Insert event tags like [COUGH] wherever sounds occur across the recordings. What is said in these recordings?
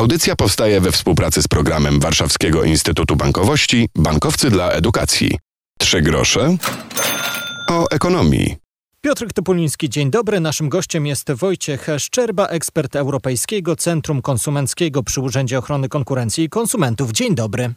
Audycja powstaje we współpracy z programem Warszawskiego Instytutu Bankowości Bankowcy dla Edukacji. Trzy grosze o ekonomii. Piotr Topuliński, dzień dobry. Naszym gościem jest Wojciech Szczerba, ekspert Europejskiego Centrum Konsumenckiego przy Urzędzie Ochrony Konkurencji i Konsumentów. Dzień dobry.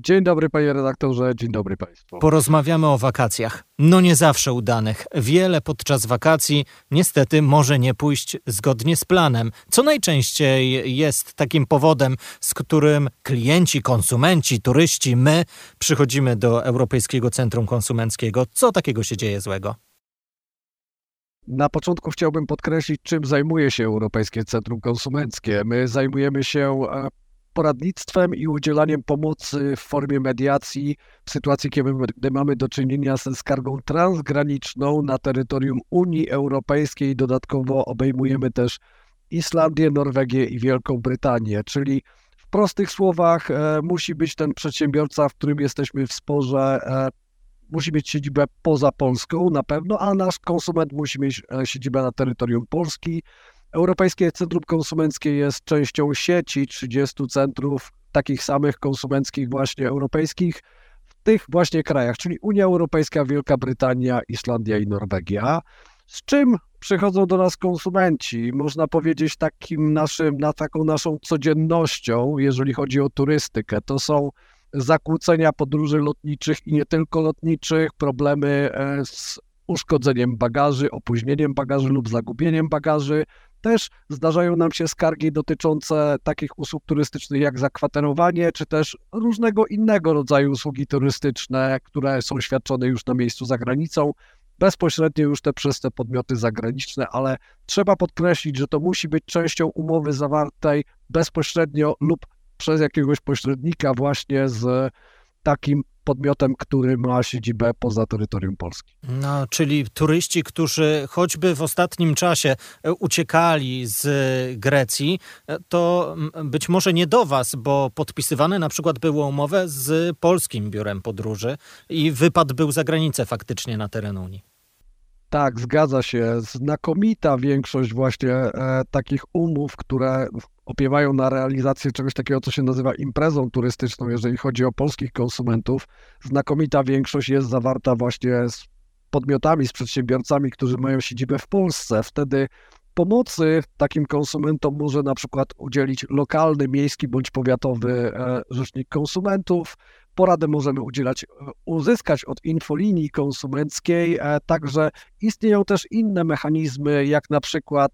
Dzień dobry panie redaktorze, dzień dobry państwu. Porozmawiamy o wakacjach. No nie zawsze udanych. Wiele podczas wakacji niestety może nie pójść zgodnie z planem. Co najczęściej jest takim powodem, z którym klienci, konsumenci, turyści, my przychodzimy do Europejskiego Centrum Konsumenckiego. Co takiego się dzieje złego? Na początku chciałbym podkreślić, czym zajmuje się Europejskie Centrum Konsumenckie. My zajmujemy się e, poradnictwem i udzielaniem pomocy w formie mediacji w sytuacji, kiedy, mamy do czynienia ze skargą transgraniczną na terytorium Unii Europejskiej. Dodatkowo obejmujemy też Islandię, Norwegię i Wielką Brytanię, czyli w prostych słowach e, musi być ten przedsiębiorca, w którym jesteśmy w sporze, e, musi mieć siedzibę poza Polską na pewno, a nasz konsument musi mieć e, siedzibę na terytorium Polski. Europejskie Centrum Konsumenckie jest częścią sieci 30 centrów takich samych konsumenckich właśnie europejskich w tych właśnie krajach, czyli Unia Europejska, Wielka Brytania, Islandia i Norwegia. Z czym przychodzą do nas konsumenci? Można powiedzieć takim naszym, na taką naszą codziennością, jeżeli chodzi o turystykę. To są zakłócenia podróży lotniczych i nie tylko lotniczych, problemy e, z uszkodzeniem bagaży, opóźnieniem bagaży lub zagubieniem bagaży, też zdarzają nam się skargi dotyczące takich usług turystycznych jak zakwaterowanie, czy też różnego innego rodzaju usługi turystyczne, które są świadczone już na miejscu za granicą, bezpośrednio już te przez te podmioty zagraniczne, ale trzeba podkreślić, że to musi być częścią umowy zawartej bezpośrednio lub przez jakiegoś pośrednika właśnie z takim podmiotem, który ma siedzibę poza terytorium Polski. No, czyli turyści, którzy choćby w ostatnim czasie e, uciekali z Grecji, e, to być może nie do Was, bo podpisywane na przykład było umowę z polskim biurem podróży i wypad był za granicę faktycznie na teren Unii. Tak, zgadza się. Znakomita większość właśnie e, takich umów, które opiewają na realizację czegoś takiego, co się nazywa imprezą turystyczną, jeżeli chodzi o polskich konsumentów. Znakomita większość jest zawarta właśnie z podmiotami, z przedsiębiorcami, którzy mają siedzibę w Polsce. Wtedy pomocy takim konsumentom może na przykład udzielić lokalny, miejski bądź powiatowy e, rzecznik konsumentów. Poradę możemy udzielać, e, uzyskać od infolinii konsumenckiej. E, także istnieją też inne mechanizmy, jak na przykład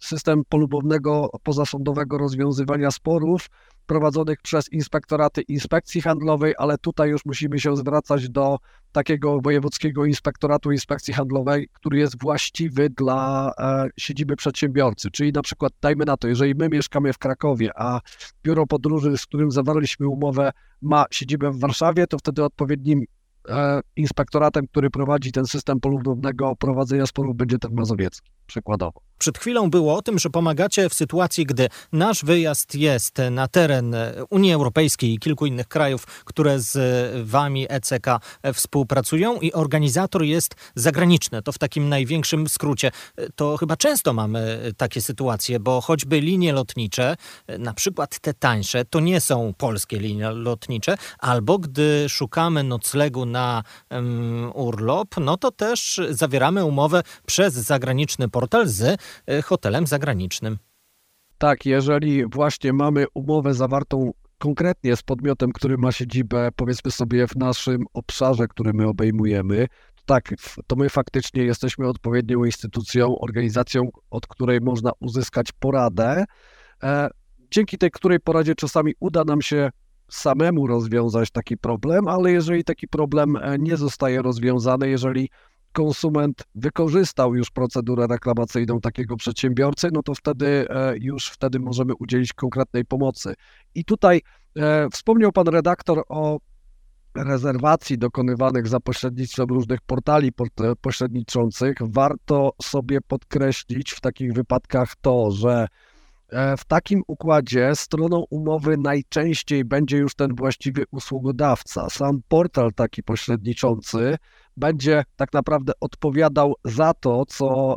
system polubownego pozasądowego rozwiązywania sporów prowadzonych przez inspektoraty inspekcji handlowej, ale tutaj już musimy się zwracać do takiego wojewódzkiego inspektoratu inspekcji handlowej, który jest właściwy dla e, siedziby przedsiębiorcy. Czyli na przykład dajmy na to, jeżeli my mieszkamy w Krakowie, a biuro podróży, z którym zawarliśmy umowę, ma siedzibę w Warszawie, to wtedy odpowiednim e, inspektoratem, który prowadzi ten system polubownego prowadzenia sporów będzie ten mazowiecki, przykładowo. Przed chwilą było o tym, że pomagacie w sytuacji, gdy nasz wyjazd jest na teren Unii Europejskiej i kilku innych krajów, które z wami ECK współpracują i organizator jest zagraniczny. To w takim największym skrócie. To chyba często mamy takie sytuacje, bo choćby linie lotnicze, na przykład te tańsze, to nie są polskie linie lotnicze, albo gdy szukamy noclegu na um, urlop, no to też zawieramy umowę przez zagraniczny portal z E, hotelem zagranicznym. Tak, jeżeli właśnie mamy umowę zawartą konkretnie z podmiotem, który ma siedzibę, powiedzmy sobie, w naszym obszarze, który my obejmujemy, to tak, to my faktycznie jesteśmy odpowiednią instytucją, organizacją, od której można uzyskać poradę, e, dzięki tej której poradzie czasami uda nam się samemu rozwiązać taki problem, ale jeżeli taki problem e, nie zostaje rozwiązany, jeżeli konsument wykorzystał już procedurę reklamacyjną takiego przedsiębiorcy, no to wtedy e, już wtedy możemy udzielić konkretnej pomocy. I tutaj e, wspomniał pan redaktor o rezerwacji dokonywanych za pośrednictwem różnych portali pośredniczących. Warto sobie podkreślić w takich wypadkach to, że e, w takim układzie stroną umowy najczęściej będzie już ten właściwy usługodawca. Sam portal taki pośredniczący będzie tak naprawdę odpowiadał za to, co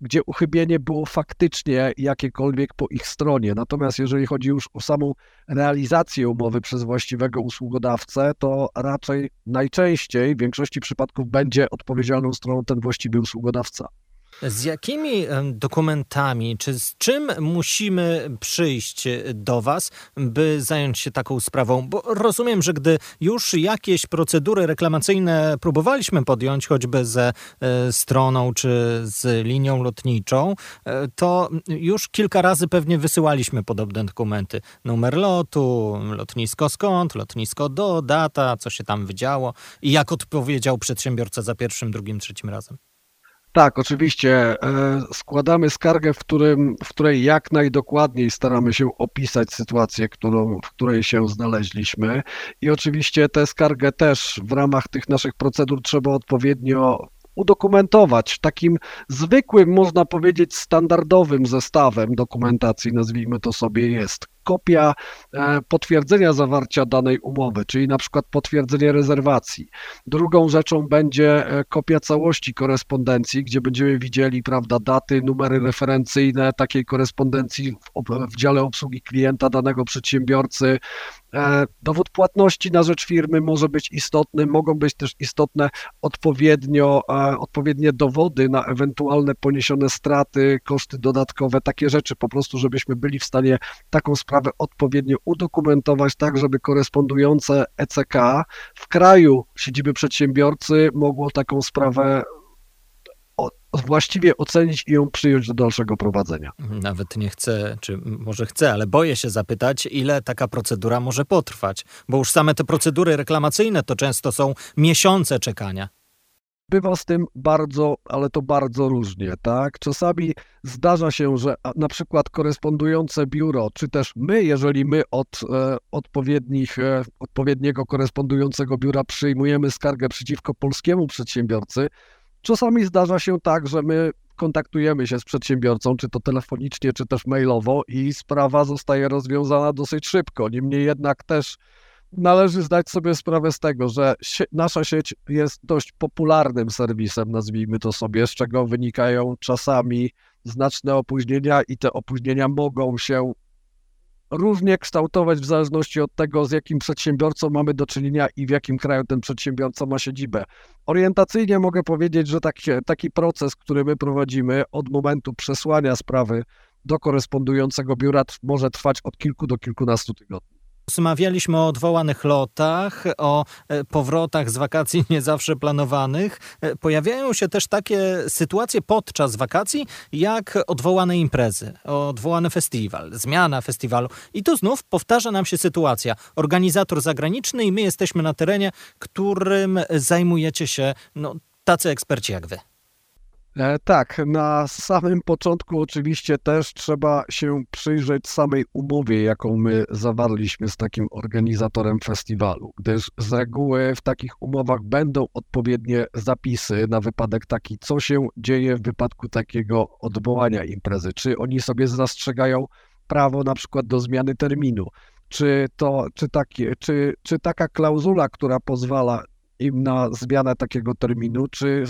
gdzie uchybienie było faktycznie jakiekolwiek po ich stronie. Natomiast jeżeli chodzi już o samą realizację umowy przez właściwego usługodawcę, to raczej najczęściej w większości przypadków będzie odpowiedzialną stroną ten właściwy usługodawca. Z jakimi dokumentami, czy z czym musimy przyjść do Was, by zająć się taką sprawą? Bo rozumiem, że gdy już jakieś procedury reklamacyjne próbowaliśmy podjąć, choćby ze e, stroną czy z linią lotniczą, e, to już kilka razy pewnie wysyłaliśmy podobne dokumenty. Numer lotu, lotnisko skąd, lotnisko do, data, co się tam wydziało i jak odpowiedział przedsiębiorca za pierwszym, drugim, trzecim razem. Tak, oczywiście. E, składamy skargę, w, którym, w której jak najdokładniej staramy się opisać sytuację, którą, w której się znaleźliśmy. I oczywiście tę skargę też w ramach tych naszych procedur trzeba odpowiednio udokumentować takim zwykłym, można powiedzieć, standardowym zestawem dokumentacji, nazwijmy to sobie, jest kopia e, potwierdzenia zawarcia danej umowy, czyli na przykład potwierdzenie rezerwacji. Drugą rzeczą będzie e, kopia całości korespondencji, gdzie będziemy widzieli, prawda, daty, numery referencyjne takiej korespondencji w, w dziale obsługi klienta danego przedsiębiorcy. E, dowód płatności na rzecz firmy może być istotny, mogą być też istotne odpowiednio, odpowiednie dowody na ewentualne poniesione straty, koszty dodatkowe, takie rzeczy po prostu, żebyśmy byli w stanie taką sprawę sprawę odpowiednio udokumentować, tak żeby korespondujące ECK w kraju siedziby przedsiębiorcy mogło taką sprawę właściwie ocenić i ją przyjąć do dalszego prowadzenia. Nawet nie chcę, czy może chcę, ale boję się zapytać, ile taka procedura może potrwać, bo już same te procedury reklamacyjne to często są miesiące czekania. Bywa z tym bardzo, ale to bardzo różnie, tak? Czasami zdarza się, że na przykład korespondujące biuro, czy też my, jeżeli my od e, odpowiednich, e, odpowiedniego korespondującego biura przyjmujemy skargę przeciwko polskiemu przedsiębiorcy, czasami zdarza się tak, że my kontaktujemy się z przedsiębiorcą, czy to telefonicznie, czy też mailowo i sprawa zostaje rozwiązana dosyć szybko. Niemniej jednak też należy zdać sobie sprawę z tego, że sie nasza sieć jest dość popularnym serwisem, nazwijmy to sobie, z czego wynikają czasami znaczne opóźnienia i te opóźnienia mogą się różnie kształtować w zależności od tego, z jakim przedsiębiorcą mamy do czynienia i w jakim kraju ten przedsiębiorca ma siedzibę. Orientacyjnie mogę powiedzieć, że taki, taki proces, który my prowadzimy od momentu przesłania sprawy do korespondującego biura może trwać od kilku do kilkunastu tygodni. Rozmawialiśmy o odwołanych lotach, o e, powrotach z wakacji [LAUGHS] nie zawsze planowanych. E, pojawiają się też takie sytuacje podczas wakacji, jak odwołane imprezy, odwołany festiwal, zmiana festiwalu. I tu znów powtarza nam się sytuacja. Organizator zagraniczny i my jesteśmy na terenie, którym zajmujecie się no, tacy eksperci jak wy. E, tak, na samym początku oczywiście też trzeba się przyjrzeć samej umowie, jaką my zawarliśmy z takim organizatorem festiwalu, gdyż z reguły w takich umowach będą odpowiednie zapisy na wypadek taki, co się dzieje w wypadku takiego odwołania imprezy. Czy oni sobie zastrzegają prawo na przykład do zmiany terminu, czy, to, czy, takie, czy, czy taka klauzula, która pozwala im na zmianę takiego terminu, czy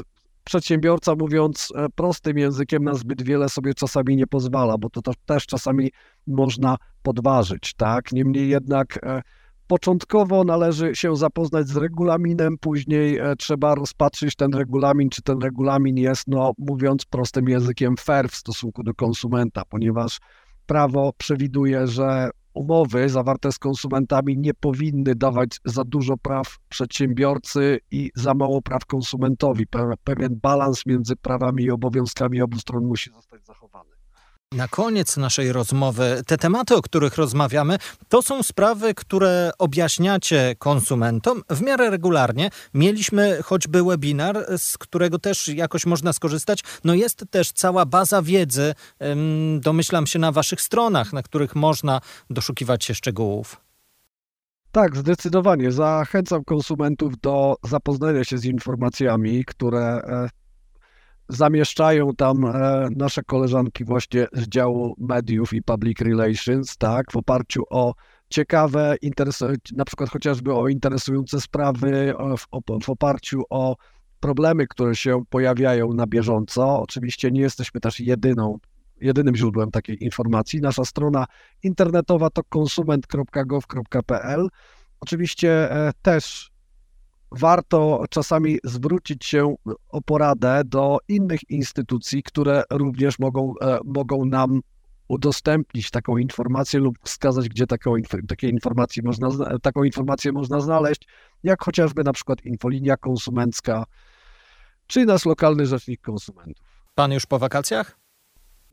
przedsiębiorca, mówiąc e, prostym językiem, na zbyt wiele sobie czasami nie pozwala, bo to też czasami można podważyć, tak? Niemniej jednak e, początkowo należy się zapoznać z regulaminem, później e, trzeba rozpatrzyć ten regulamin, czy ten regulamin jest, no mówiąc prostym językiem, fair w stosunku do konsumenta, ponieważ prawo przewiduje, że umowy zawarte z konsumentami nie powinny dawać za dużo praw przedsiębiorcy i za mało praw konsumentowi. Pewien balans między prawami i obowiązkami obu stron musi zostać zachowany. Na koniec naszej rozmowy, te tematy, o których rozmawiamy, to są sprawy, które objaśniacie konsumentom w miarę regularnie. Mieliśmy choćby webinar, z którego też jakoś można skorzystać. No jest też cała baza wiedzy, domyślam się, na waszych stronach, na których można doszukiwać się szczegółów. Tak, zdecydowanie. Zachęcam konsumentów do zapoznania się z informacjami, które e, zamieszczają tam e, nasze koleżanki właśnie z działu mediów i public relations, tak, w oparciu o ciekawe, na przykład chociażby o interesujące sprawy, w, w oparciu o problemy, które się pojawiają na bieżąco. Oczywiście nie jesteśmy też jedyną, jedynym źródłem takiej informacji. Nasza strona internetowa to konsument.gov.pl. Oczywiście e, też warto czasami zwrócić się o poradę do innych instytucji, które również mogą, e, mogą nam udostępnić taką informację lub wskazać, gdzie taką, takie informacje można, taką informację można znaleźć, jak chociażby na przykład infolinia konsumencka, czy nasz lokalny rzecznik konsumentów. Pan już po wakacjach?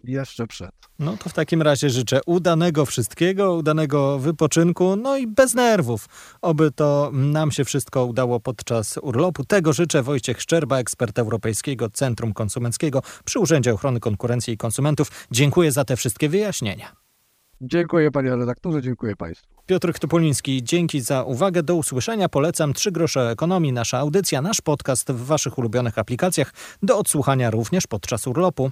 Jeszcze przed. No to w takim razie życzę udanego wszystkiego, udanego wypoczynku, no i bez nerwów. Oby to nam się wszystko udało podczas urlopu. Tego życzę Wojciech Szczerba, ekspert Europejskiego Centrum Konsumenckiego przy Urzędzie Ochrony Konkurencji i Konsumentów. Dziękuję za te wszystkie wyjaśnienia. Dziękuję panie redaktorze, dziękuję państwu. Piotr Topoliński, dzięki za uwagę. Do usłyszenia. Polecam Trzy grosze ekonomii, nasza audycja, nasz podcast w waszych ulubionych aplikacjach. Do odsłuchania również podczas urlopu.